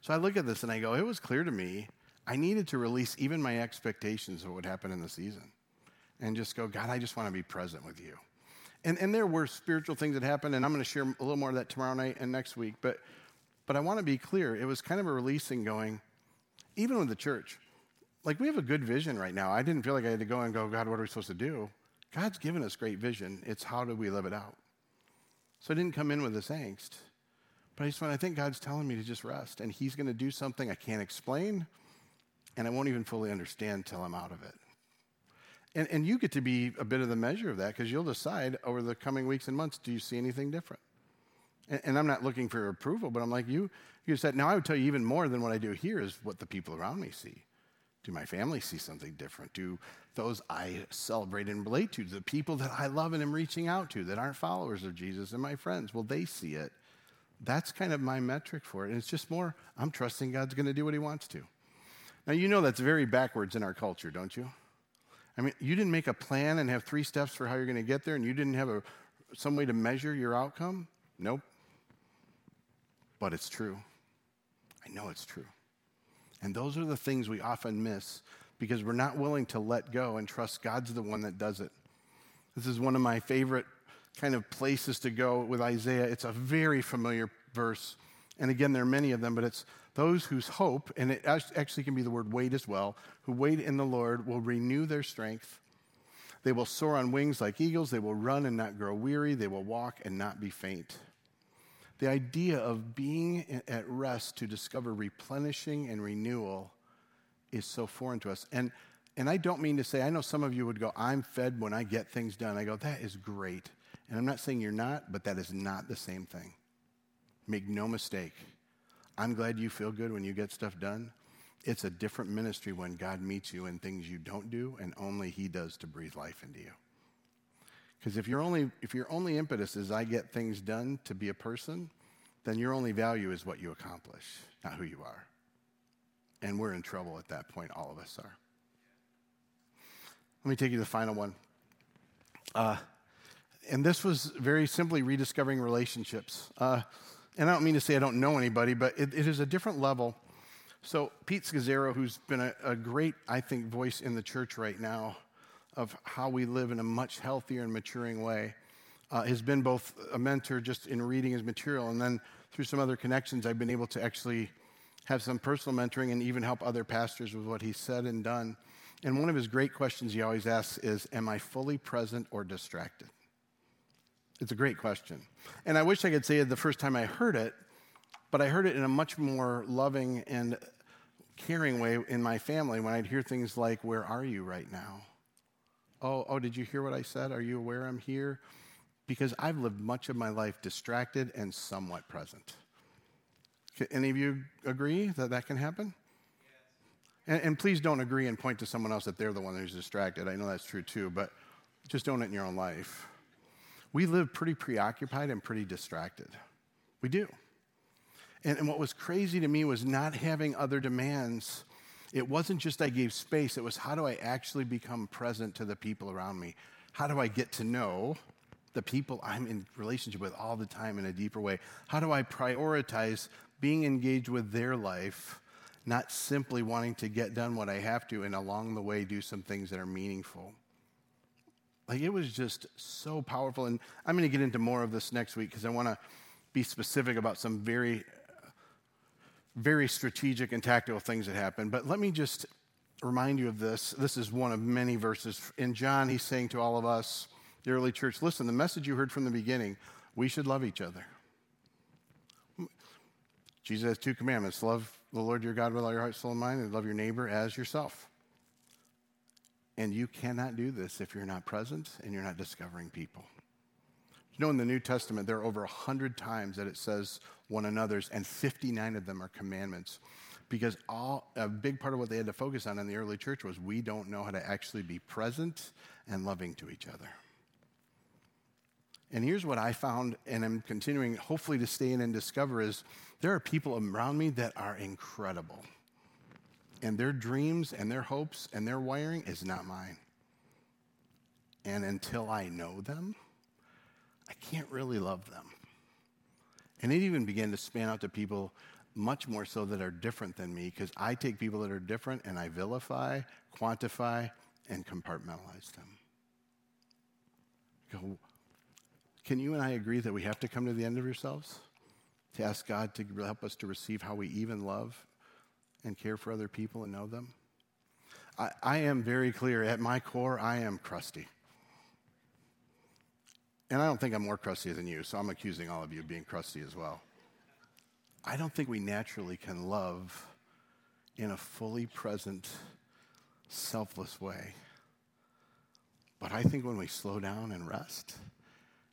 So I look at this and I go, it was clear to me I needed to release even my expectations of what would happen in the season and just go, God, I just want to be present with you. And, and there were spiritual things that happened, and I'm going to share a little more of that tomorrow night and next week. But but I want to be clear. It was kind of a releasing going, even with the church. Like we have a good vision right now. I didn't feel like I had to go and go, God, what are we supposed to do? God's given us great vision. It's how do we live it out? So I didn't come in with this angst. But I just went, I think God's telling me to just rest. And He's going to do something I can't explain, and I won't even fully understand till I'm out of it. And, and you get to be a bit of the measure of that because you'll decide over the coming weeks and months do you see anything different? And, and I'm not looking for approval, but I'm like, you, you said, now I would tell you even more than what I do here is what the people around me see. Do my family see something different? Do those I celebrate and relate to, the people that I love and am reaching out to that aren't followers of Jesus and my friends, will they see it? That's kind of my metric for it. And it's just more, I'm trusting God's going to do what he wants to. Now, you know that's very backwards in our culture, don't you? I mean, you didn't make a plan and have three steps for how you're going to get there, and you didn't have a, some way to measure your outcome? Nope. But it's true. I know it's true. And those are the things we often miss because we're not willing to let go and trust God's the one that does it. This is one of my favorite kind of places to go with Isaiah. It's a very familiar verse. And again, there are many of them, but it's those whose hope, and it actually can be the word wait as well, who wait in the Lord will renew their strength. They will soar on wings like eagles. They will run and not grow weary. They will walk and not be faint. The idea of being at rest to discover replenishing and renewal is so foreign to us. And, and I don't mean to say, I know some of you would go, I'm fed when I get things done. I go, that is great. And I'm not saying you're not, but that is not the same thing. Make no mistake. I'm glad you feel good when you get stuff done. It's a different ministry when God meets you in things you don't do and only He does to breathe life into you. Because if, your only, if your only impetus is I get things done to be a person, then your only value is what you accomplish, not who you are. And we're in trouble at that point, all of us are. Let me take you to the final one. Uh, and this was very simply rediscovering relationships. Uh, and I don't mean to say I don't know anybody, but it, it is a different level. So, Pete Scazzero, who's been a, a, great, I think, voice in the church right now of how we live in a much healthier and maturing way, uh, has been both a mentor just in reading his material, and then through some other connections, I've been able to actually have some personal mentoring and even help other pastors with what he said and done. And one of his great questions he always asks is Am I fully present or distracted? It's a great question. And I wish I could say it the first time I heard it, but I heard it in a much more loving and caring way in my family when I'd hear things like, Where are you right now? Oh, oh, did you hear what I said? Are you aware I'm here? Because I've lived much of my life distracted and somewhat present. Can any of you agree that that can happen? And, and, please don't agree and point to someone else that they're the one who's distracted. I know that's true too, but just own it in your own life we live pretty preoccupied and pretty distracted. We do. And, and what was crazy to me was not having other demands. It wasn't just I gave space, it was how do I actually become present to the people around me? How do I get to know the people I'm in relationship with all the time in a deeper way? How do I prioritize being engaged with their life, not simply wanting to get done what I have to and along the way do some things that are meaningful? Like it was just so powerful. And I'm going to get into more of this next week because I want to be specific about some very, very strategic and tactical things that happened. But let me just remind you of this. This is one of many verses. In John, he's saying to all of us, the early church, listen, the message you heard from the beginning, we should love each other. Jesus has two commandments love the Lord your God with all your heart, soul, and mind, and love your neighbor as yourself. And you cannot do this if you're not present and you're not discovering people. You know, in the New Testament, there are over 100 times that it says one another's, and 59 of them are commandments. Because all, a big part of what they had to focus on in the early church was we don't know how to actually be present and loving to each other. And here's what I found, and I'm continuing hopefully to stay in and discover is there are people around me that are incredible and their dreams and their hopes and their wiring is not mine. And until I know them, I can't really love them. And it even began to span out to people much more so that are different than me because I take people that are different and I vilify, quantify, and compartmentalize them. Go, can you and I agree that we have to come to the end of ourselves to ask God to help us to receive how we even love and care for other people and know them? I, I am very clear. At my core, I am crusty. And I don't think I'm more crusty than you, so I'm accusing all of you of being crusty as well. I don't think we naturally can love in a fully present, selfless way. But I think when we slow down and rest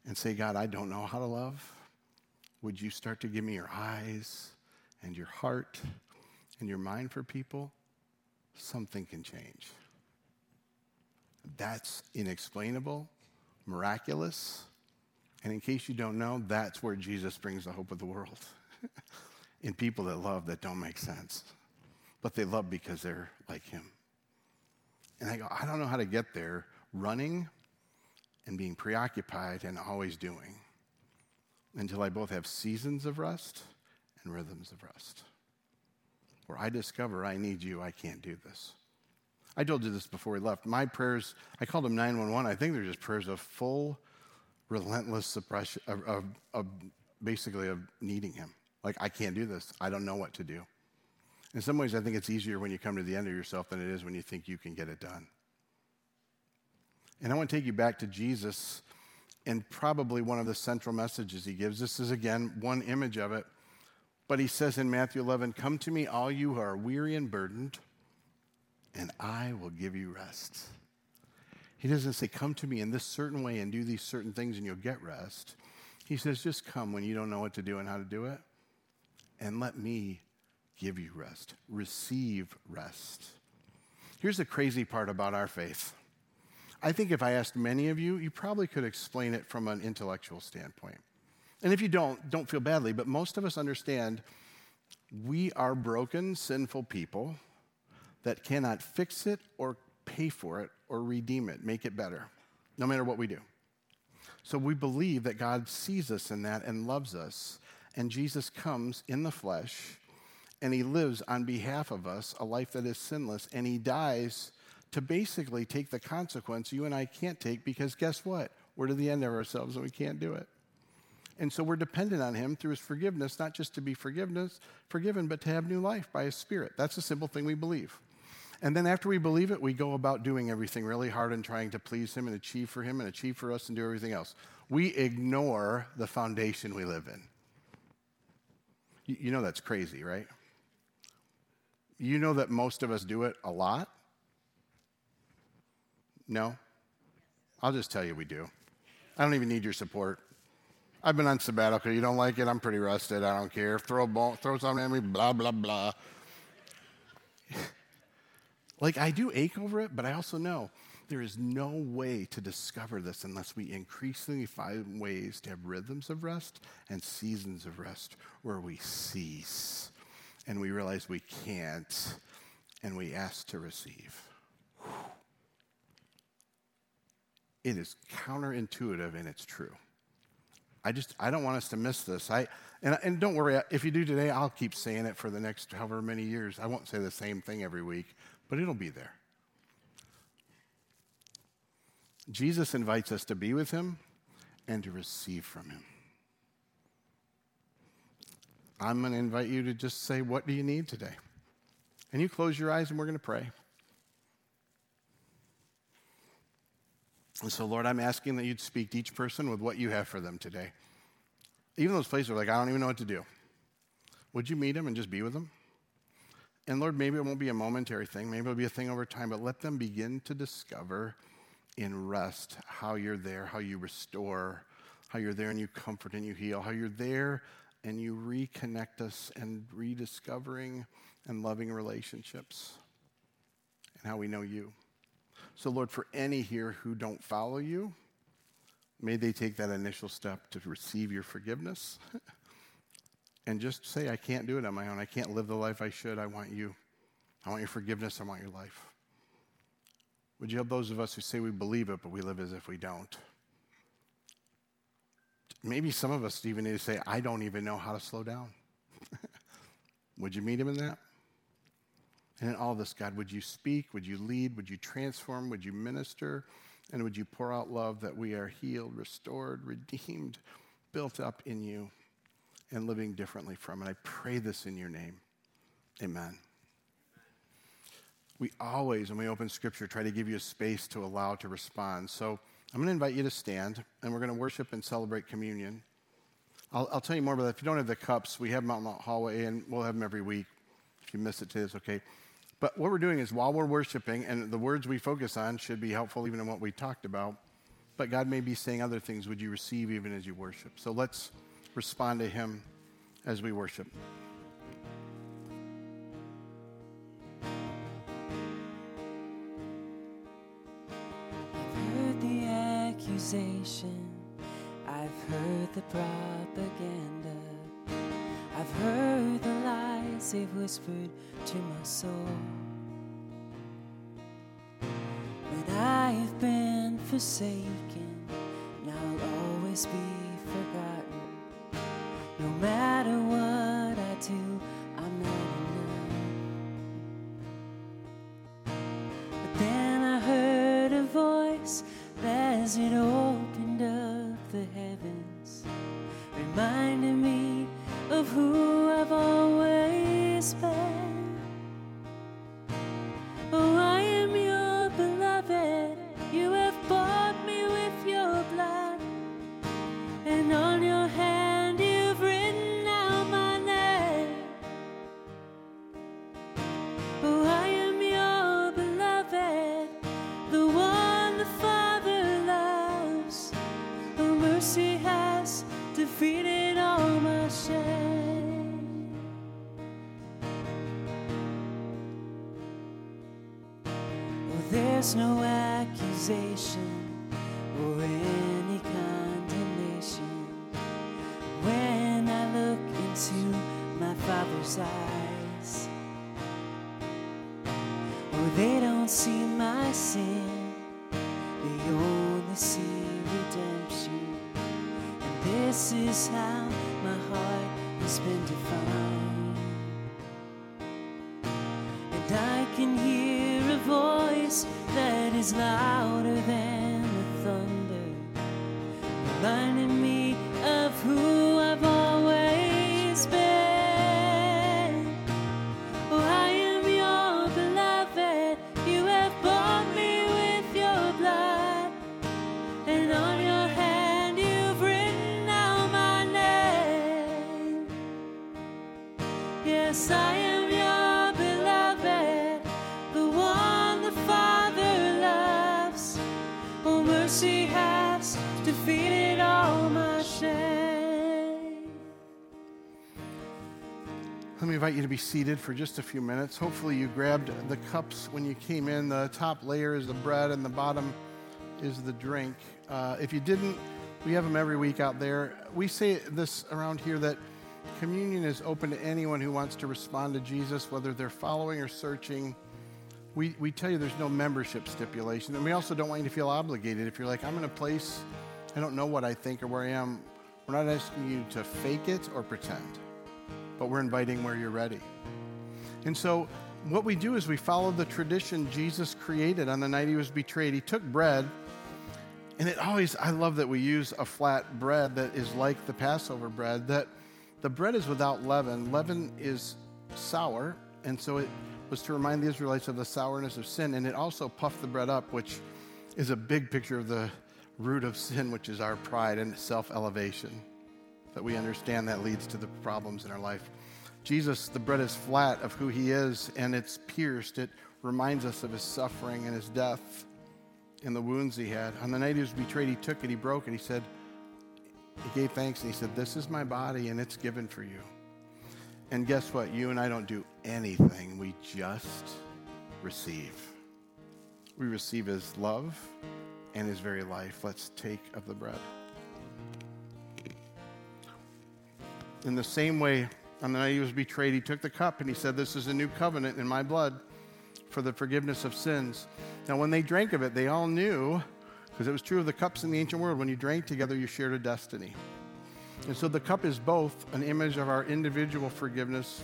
and say, God, I don't know how to love, would you start to give me your eyes and your heart and your mind for people? Something can change. That's inexplainable, miraculous. And in case you don't know, that's where Jesus brings the hope of the world in people that love that don't make sense, but they love because they're like Him. And I go, I don't know how to get there running and being preoccupied and always doing until I both have seasons of rest and rhythms of rest. Where I discover I need you, I can't do this. I told you this before we left. My prayers, I called them 911. I think they're just prayers of full, relentless suppression, of, of, of basically of needing Him. Like, I can't do this. I don't know what to do. In some ways, I think it's easier when you come to the end of yourself than it is when you think you can get it done. And I want to take you back to Jesus and probably one of the central messages he gives. This is, again, one image of it. But he says in Matthew 11, Come to me, all you who are weary and burdened, and I will give you rest. He doesn't say, Come to me in this certain way and do these certain things and you'll get rest. He says, Just come when you don't know what to do and how to do it, and let me give you rest. Receive rest. Here's the crazy part about our faith. I think if I asked many of you, you probably could explain it from an intellectual standpoint. And if you don't, don't feel badly, but most of us understand we are broken, sinful people that cannot fix it or pay for it or redeem it, make it better, no matter what we do. So we believe that God sees us in that and loves us, and Jesus comes in the flesh and he lives on behalf of us a life that is sinless, and he dies to basically take the consequence you and I can't take because guess what? We're to the end of ourselves and we can't do it. And so we're dependent on him through his forgiveness, not just to be forgiveness, forgiven, but to have new life by his spirit. That's a simple thing we believe. And then after we believe it, we go about doing everything really hard and trying to please him and achieve for him and achieve for us and do everything else. We ignore the foundation we live in. You know that's crazy, right? You know that most of us do it a lot? No? I'll just tell you we do. I don't even need your support. I've been on sabbatical. You don't like it? I'm pretty rusted. I don't care. Throw a ball, throw something at me, blah, blah, blah. Like, I do ache over it, but I also know there is no way to discover this unless we increasingly find ways to have rhythms of rest and seasons of rest where we cease and we realize we can't and we ask to receive. It is counterintuitive and it's true. I just I don't want us to miss this. I and, and don't worry if you do today, I'll keep saying it for the next however many years. I won't say the same thing every week, but it'll be there. Jesus invites us to be with him and to receive from him. I'm going to invite you to just say, What do you need today? And you close your eyes and we're going to pray. And so, Lord, I'm asking that you'd speak to each person with what you have for them today. Even those places where, like, I don't even know what to do. Would you meet them and just be with them? And Lord, maybe it won't be a momentary thing, maybe it'll be a thing over time, but let them begin to discover in rest how you're there, how you restore, how you're there and you comfort and you heal, how you're there and you reconnect us and rediscovering and loving relationships, and how we know you. So, Lord, for any here who don't follow you, may they take that initial step to receive your forgiveness and just say, I can't do it on my own. I can't live the life I should. I want you. I want your forgiveness. I want your life. Would you help those of us who say we believe it, but we live as if we don't? Maybe some of us even need to say, I don't even know how to slow down. Would you meet him in that? And in all this, God, would you speak? Would you lead? Would you transform? Would you minister? And would you pour out love that we are healed, restored, redeemed, built up in you, and living differently from And I pray this in your name. Amen. We always, when we open scripture, try to give you a space to allow to respond. So I'm going to invite you to stand, and we're going to worship and celebrate communion. I'll, I'll tell you more about that. If you don't have the cups, we have them out in the hallway, and we'll have them every week. If you miss it today, it's okay. But what we're doing is while we're worshiping, and the words we focus on should be helpful even in what we talked about, but God may be saying other things. Would you receive even as you worship? So let's respond to Him as we worship. I've heard the accusation, I've heard the propaganda, I've heard the lies they've whispered to my soul. But I've been forsaken, and I'll always be. No matter invite you to be seated for just a few minutes. Hopefully, you grabbed the cups when you came in. The top layer is the bread, and the bottom is the drink. Uh, if you didn't, we have them every week out there. We say this around here that communion is open to anyone who wants to respond to Jesus, whether they're following or searching. We, we tell you there's no membership stipulation. And we also don't want you to feel obligated. If you're like, I'm in a place, I don't know what I think or where I am, we're not asking you to fake it or pretend but we're inviting where you're ready. And so, what we do is we follow the tradition Jesus created on the night he was betrayed. He took bread, and it always, I love that we use a flat bread that is like the Passover bread, that the bread is without leaven. Leaven is sour, and so it was to remind the Israelites of the sourness of sin, and it also puffed the bread up, which is a big picture of the root of sin, which is our pride and self elevation that we understand that leads to the problems in our life. Jesus, the bread is flat of who he is, and it's pierced. It reminds us of his suffering and his death and the wounds he had. On the night he was betrayed, he took it, he broke it, he said, he gave thanks, and he said, This is my body, and it's given for you. And guess what? You and I don't do anything, we just receive. We receive his love and his very life. Let's take of the bread. In the same way, on the night he was betrayed, he took the cup and he said, This is a new covenant in my blood for the forgiveness of sins. Now, when they drank of it, they all knew, because it was true of the cups in the ancient world, when you drank together, you shared a destiny. And so the cup is both an image of our individual forgiveness,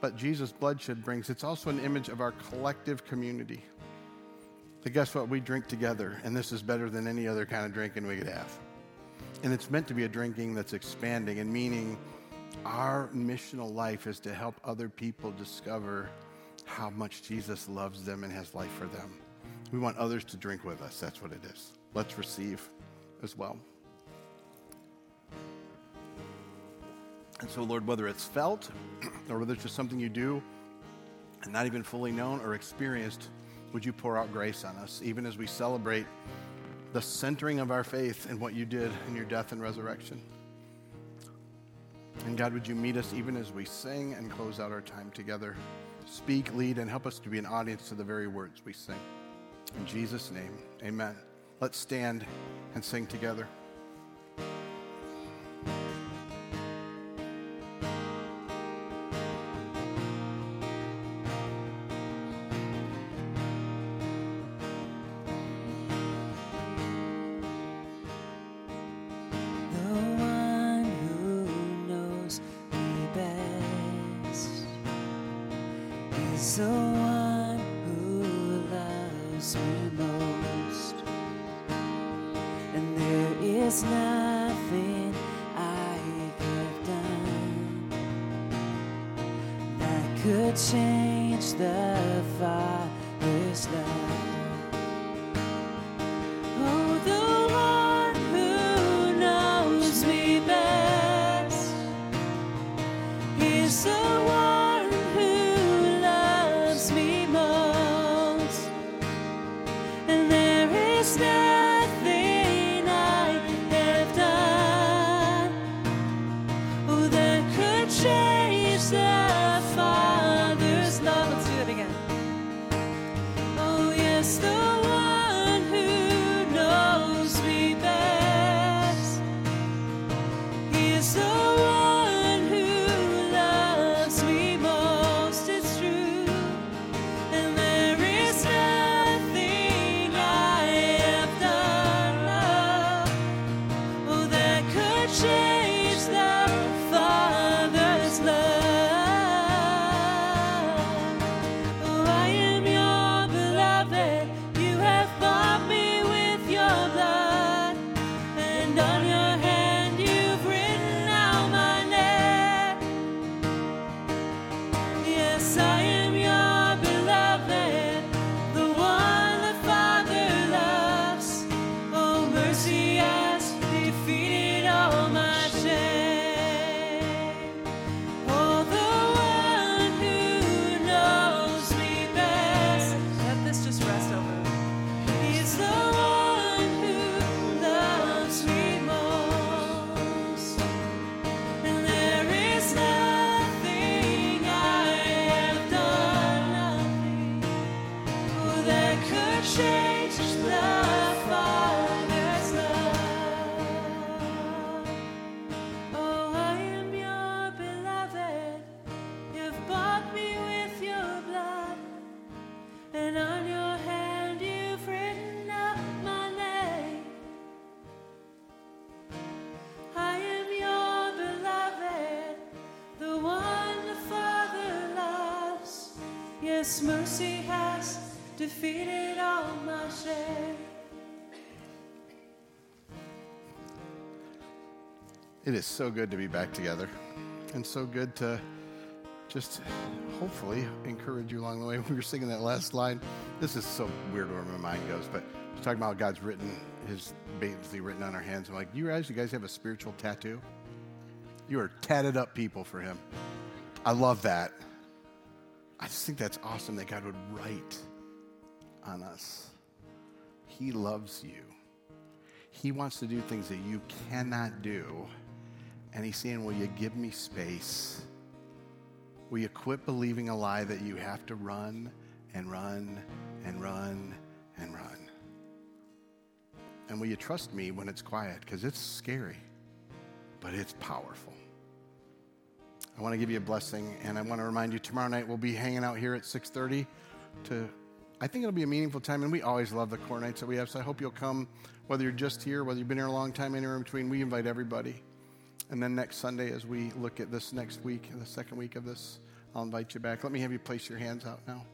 but Jesus' bloodshed brings. It's also an image of our collective community. But guess what? We drink together, and this is better than any other kind of drinking we could have. And it's meant to be a drinking that's expanding and meaning our missional life is to help other people discover how much Jesus loves them and has life for them. We want others to drink with us. That's what it is. Let's receive as well. And so, Lord, whether it's felt or whether it's just something you do and not even fully known or experienced, would you pour out grace on us, even as we celebrate the centering of our faith in what you did in your death and resurrection? And God, would you meet us even as we sing and close out our time together? Speak, lead, and help us to be an audience to the very words we sing. In Jesus' name, amen. Let's stand and sing together. It is so good to be back together and so good to just hopefully encourage you along the way. We were singing that last line. This is so weird where my mind goes, but we're talking about God's written his basically written on our hands. I'm like, you guys, you guys have a spiritual tattoo? You are tatted up people for him. I love that. I just think that's awesome that God would write on us. He loves you. He wants to do things that you cannot do. And he's saying, Will you give me space? Will you quit believing a lie that you have to run and run and run and run? And will you trust me when it's quiet? Because it's scary, but it's powerful. I want to give you a blessing, and I want to remind you tomorrow night we'll be hanging out here at 6:30 to. I think it'll be a meaningful time, and we always love the core nights that we have. So I hope you'll come, whether you're just here, whether you've been here a long time, anywhere in between. We invite everybody. And then next Sunday, as we look at this next week, the second week of this, I'll invite you back. Let me have you place your hands out now.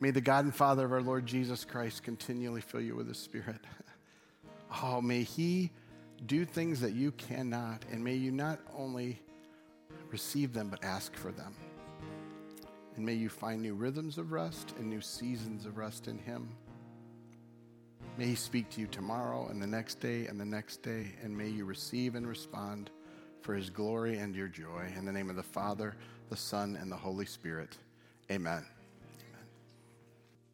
May the God and Father of our Lord Jesus Christ continually fill you with His Spirit. Oh, may He do things that you cannot, and may you not only receive them, but ask for them. And may you find new rhythms of rest and new seasons of rest in Him. May He speak to you tomorrow and the next day and the next day, and may you receive and respond for His glory and your joy. In the name of the Father, the Son, and the Holy Spirit, amen.